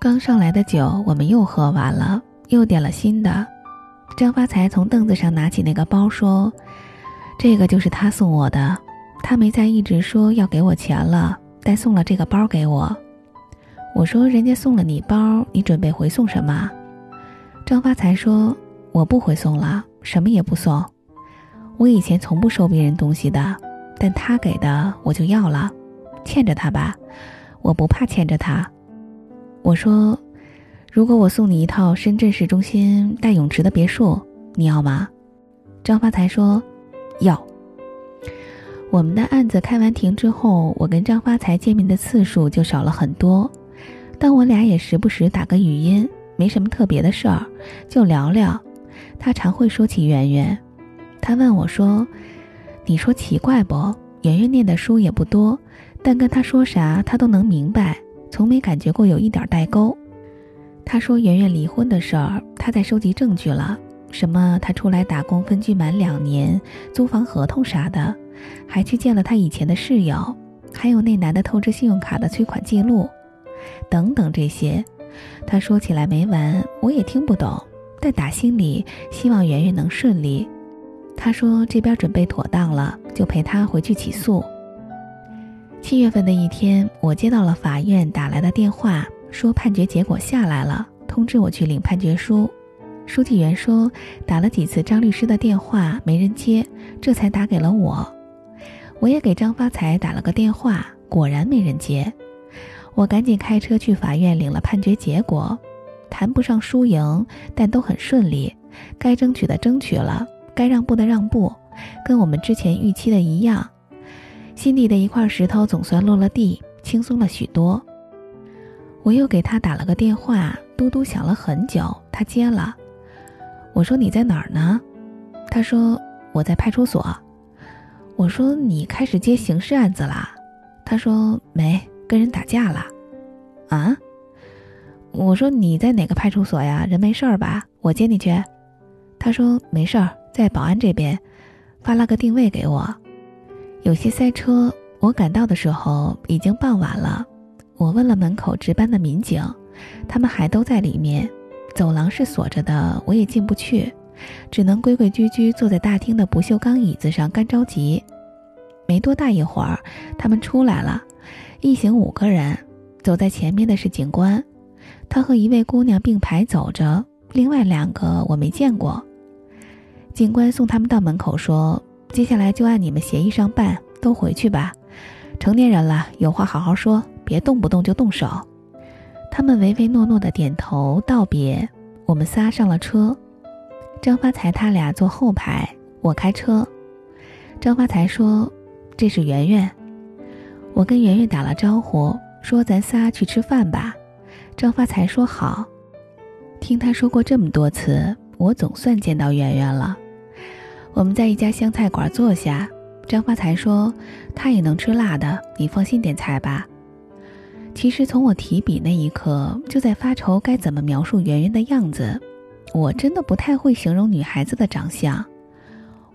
刚上来的酒我们又喝完了，又点了新的。张发财从凳子上拿起那个包，说：“这个就是他送我的。他没再一直说要给我钱了，但送了这个包给我。”我说：“人家送了你包，你准备回送什么？”张发财说：“我不回送了，什么也不送。我以前从不收别人东西的，但他给的我就要了，欠着他吧，我不怕欠着他。”我说。如果我送你一套深圳市中心带泳池的别墅，你要吗？张发财说：“要。”我们的案子开完庭之后，我跟张发财见面的次数就少了很多，但我俩也时不时打个语音，没什么特别的事儿，就聊聊。他常会说起圆圆，他问我说：“你说奇怪不？圆圆念的书也不多，但跟他说啥，他都能明白，从没感觉过有一点代沟。”他说：“圆圆离婚的事儿，他在收集证据了。什么？他出来打工，分居满两年，租房合同啥的，还去见了他以前的室友，还有那男的透支信用卡的催款记录，等等这些。他说起来没完，我也听不懂，但打心里希望圆圆能顺利。他说这边准备妥当了，就陪他回去起诉。七月份的一天，我接到了法院打来的电话。”说判决结果下来了，通知我去领判决书。书记员说打了几次张律师的电话没人接，这才打给了我。我也给张发财打了个电话，果然没人接。我赶紧开车去法院领了判决结果，谈不上输赢，但都很顺利。该争取的争取了，该让步的让步，跟我们之前预期的一样。心里的一块石头总算落了地，轻松了许多。我又给他打了个电话，嘟嘟响了很久，他接了。我说你在哪儿呢？他说我在派出所。我说你开始接刑事案子啦？他说没，跟人打架了。啊？我说你在哪个派出所呀？人没事儿吧？我接你去。他说没事儿，在保安这边，发了个定位给我。有些塞车，我赶到的时候已经傍晚了。我问了门口值班的民警，他们还都在里面，走廊是锁着的，我也进不去，只能规规矩矩坐在大厅的不锈钢椅子上干着急。没多大一会儿，他们出来了，一行五个人，走在前面的是警官，他和一位姑娘并排走着，另外两个我没见过。警官送他们到门口说：“接下来就按你们协议上办，都回去吧，成年人了，有话好好说。”别动不动就动手，他们唯唯诺诺的点头道别。我们仨上了车，张发财他俩坐后排，我开车。张发财说：“这是圆圆。”我跟圆圆打了招呼，说：“咱仨去吃饭吧。”张发财说：“好。”听他说过这么多次，我总算见到圆圆了。我们在一家湘菜馆坐下，张发财说：“他也能吃辣的，你放心点菜吧。”其实从我提笔那一刻，就在发愁该怎么描述圆圆的样子。我真的不太会形容女孩子的长相。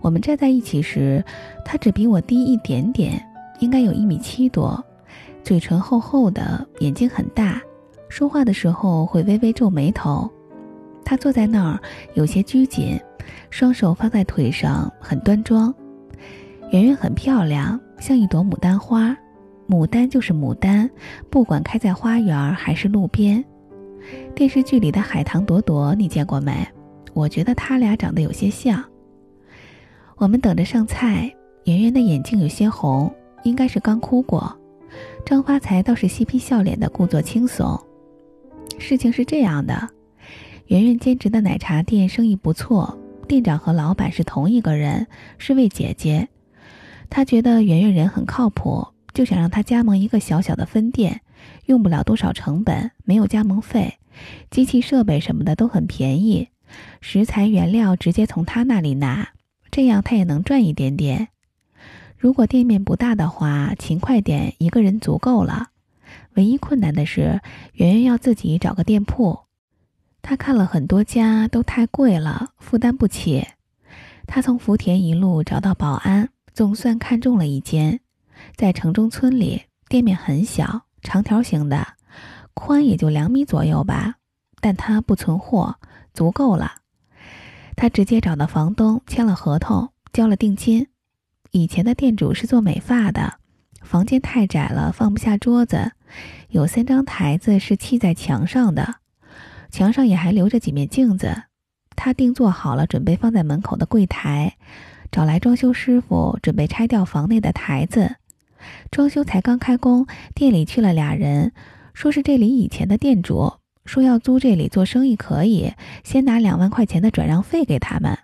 我们站在一起时，她只比我低一点点，应该有一米七多，嘴唇厚厚的，眼睛很大，说话的时候会微微皱眉头。她坐在那儿，有些拘谨，双手放在腿上，很端庄。圆圆很漂亮，像一朵牡丹花。牡丹就是牡丹，不管开在花园还是路边。电视剧里的海棠朵朵，你见过没？我觉得他俩长得有些像。我们等着上菜，圆圆的眼睛有些红，应该是刚哭过。张发财倒是嬉皮笑脸的，故作轻松。事情是这样的，圆圆兼职的奶茶店生意不错，店长和老板是同一个人，是位姐姐。她觉得圆圆人很靠谱。就想让她加盟一个小小的分店，用不了多少成本，没有加盟费，机器设备什么的都很便宜，食材原料直接从他那里拿，这样他也能赚一点点。如果店面不大的话，勤快点，一个人足够了。唯一困难的是，圆圆要自己找个店铺，他看了很多家都太贵了，负担不起。他从福田一路找到保安，总算看中了一间。在城中村里，店面很小，长条形的，宽也就两米左右吧，但他不存货，足够了。他直接找到房东签了合同，交了定金。以前的店主是做美发的，房间太窄了，放不下桌子，有三张台子是砌在墙上的，墙上也还留着几面镜子。他定做好了，准备放在门口的柜台，找来装修师傅，准备拆掉房内的台子。装修才刚开工，店里去了俩人，说是这里以前的店主，说要租这里做生意可以，先拿两万块钱的转让费给他们。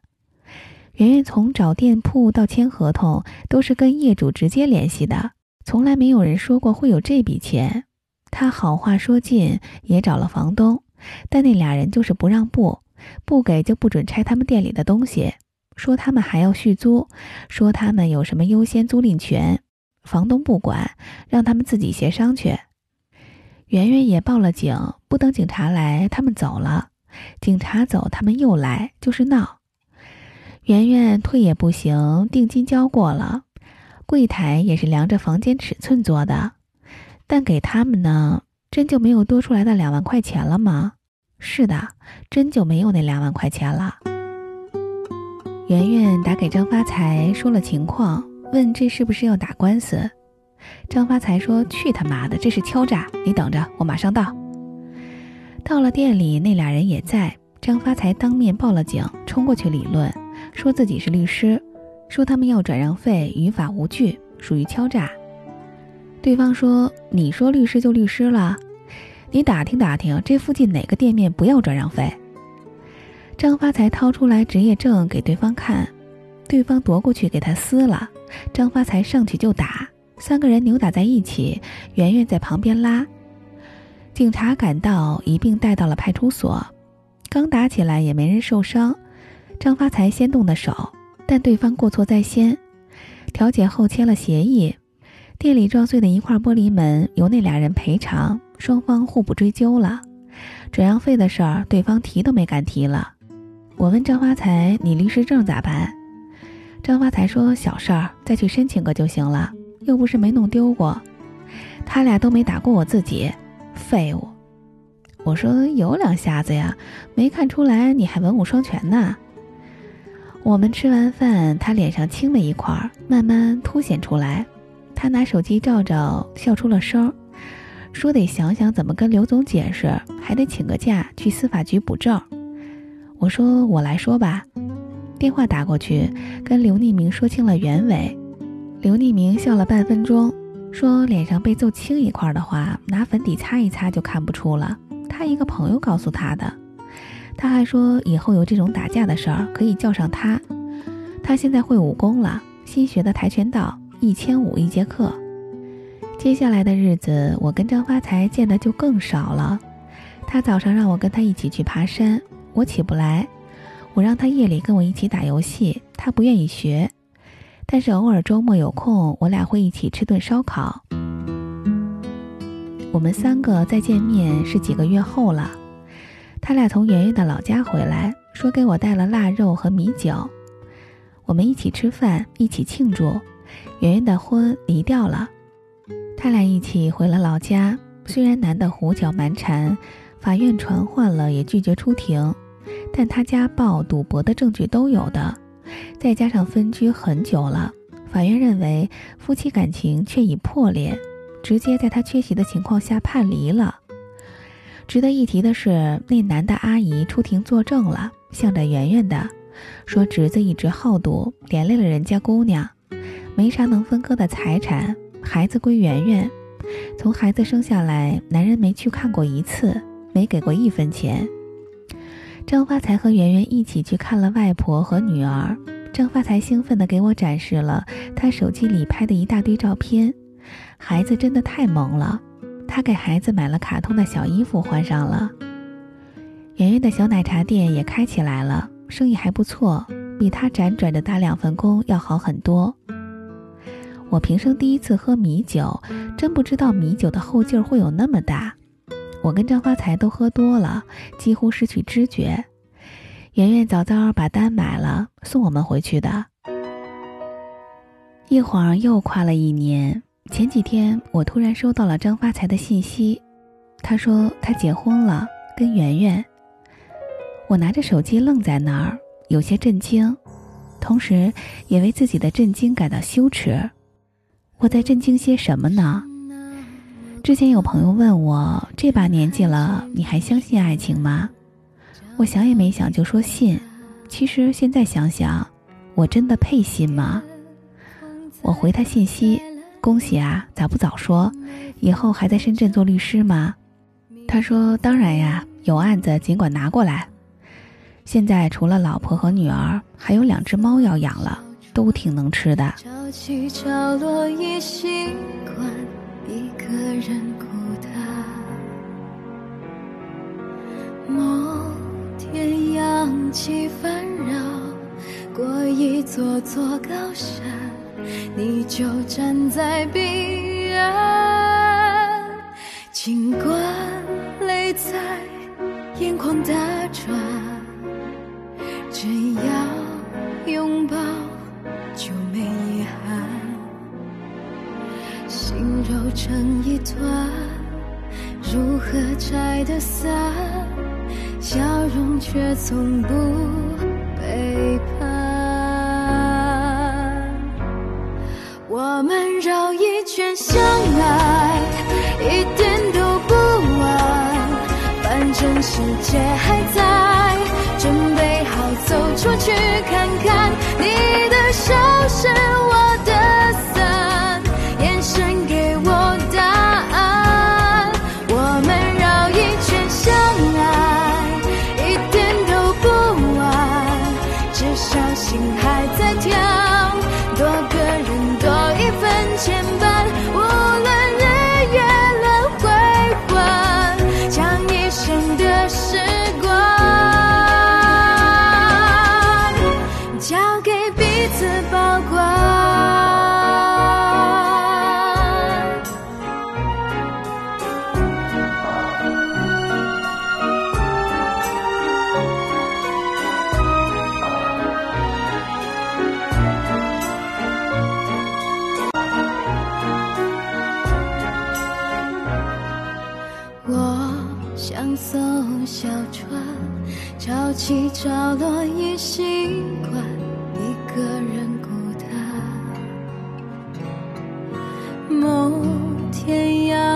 圆圆从找店铺到签合同，都是跟业主直接联系的，从来没有人说过会有这笔钱。他好话说尽，也找了房东，但那俩人就是不让步，不给就不准拆他们店里的东西，说他们还要续租，说他们有什么优先租赁权。房东不管，让他们自己协商去。圆圆也报了警，不等警察来，他们走了。警察走，他们又来，就是闹。圆圆退也不行，定金交过了，柜台也是量着房间尺寸做的，但给他们呢，真就没有多出来的两万块钱了吗？是的，真就没有那两万块钱了。圆圆打给张发财，说了情况。问这是不是要打官司？张发财说：“去他妈的，这是敲诈！你等着，我马上到。”到了店里，那俩人也在。张发财当面报了警，冲过去理论，说自己是律师，说他们要转让费，于法无据，属于敲诈。对方说：“你说律师就律师了，你打听打听，这附近哪个店面不要转让费？”张发财掏出来执业证给对方看，对方夺过去给他撕了。张发财上去就打，三个人扭打在一起，圆圆在旁边拉。警察赶到，一并带到了派出所。刚打起来也没人受伤，张发财先动的手，但对方过错在先。调解后签了协议，店里撞碎的一块玻璃门由那俩人赔偿，双方互不追究了。转让费的事儿，对方提都没敢提了。我问张发财：“你律师证咋办？”张发财说：“小事儿，再去申请个就行了，又不是没弄丢过。他俩都没打过我自己，废物。”我说：“有两下子呀，没看出来你还文武双全呢。”我们吃完饭，他脸上青了一块，慢慢凸显出来。他拿手机照照，笑出了声，说：“得想想怎么跟刘总解释，还得请个假去司法局补证。”我说：“我来说吧。”电话打过去，跟刘匿明说清了原委。刘匿明笑了半分钟，说：“脸上被揍青一块的话，拿粉底擦一擦就看不出了。他一个朋友告诉他的。他还说，以后有这种打架的事儿，可以叫上他。他现在会武功了，新学的跆拳道，一千五一节课。接下来的日子，我跟张发财见的就更少了。他早上让我跟他一起去爬山，我起不来。”我让他夜里跟我一起打游戏，他不愿意学，但是偶尔周末有空，我俩会一起吃顿烧烤。我们三个再见面是几个月后了，他俩从圆圆的老家回来，说给我带了腊肉和米酒，我们一起吃饭，一起庆祝。圆圆的婚离掉了，他俩一起回了老家，虽然男的胡搅蛮缠，法院传唤了也拒绝出庭。但他家暴、赌博的证据都有的，再加上分居很久了，法院认为夫妻感情却已破裂，直接在他缺席的情况下判离了。值得一提的是，那男的阿姨出庭作证了，向着圆圆的说，侄子一直好赌，连累了人家姑娘，没啥能分割的财产，孩子归圆圆。从孩子生下来，男人没去看过一次，没给过一分钱。张发财和圆圆一起去看了外婆和女儿。张发财兴奋地给我展示了他手机里拍的一大堆照片，孩子真的太萌了。他给孩子买了卡通的小衣服换上了。圆圆的小奶茶店也开起来了，生意还不错，比他辗转着打两份工要好很多。我平生第一次喝米酒，真不知道米酒的后劲儿会有那么大。我跟张发财都喝多了，几乎失去知觉。圆圆早早把单买了，送我们回去的。一晃又跨了一年。前几天，我突然收到了张发财的信息，他说他结婚了，跟圆圆。我拿着手机愣在那儿，有些震惊，同时也为自己的震惊感到羞耻。我在震惊些什么呢？之前有朋友问我，这把年纪了，你还相信爱情吗？我想也没想就说信。其实现在想想，我真的配信吗？我回他信息：恭喜啊，咋不早说？以后还在深圳做律师吗？他说：当然呀，有案子尽管拿过来。现在除了老婆和女儿，还有两只猫要养了，都挺能吃的。潮起潮落已习惯一个人孤单，某天扬起烦扰，过一座座高山，你就站在彼岸。尽管泪在眼眶打转，成一团，如何拆得散？笑容却从不背叛。我们绕一圈相爱，一点都不晚。反正世界还在，准备好走出去看看。你的手是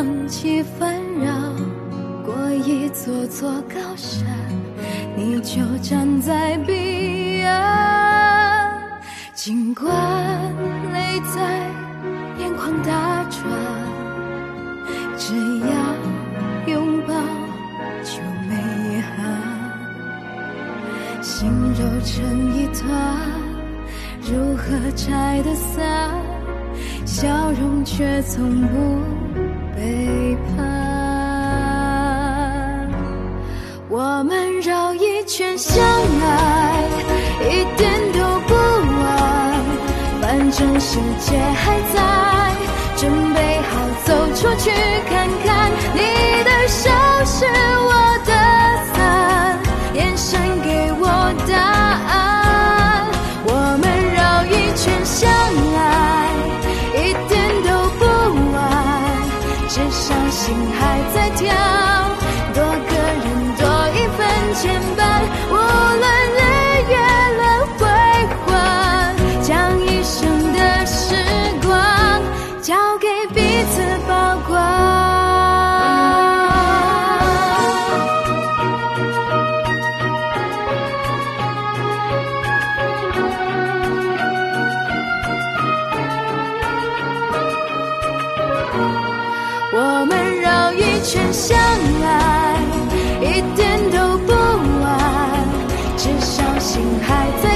天扬起烦扰，过一座座高山，你就站在彼岸。尽管泪在眼眶打转，只要拥抱就没遗憾。心揉成一团，如何拆得散？笑容却从不背叛。我们绕一圈相爱，一点都不晚。反正世界还在，准备好走出去看看。你的手是我的伞，眼神给我。答案心还在跳。心还在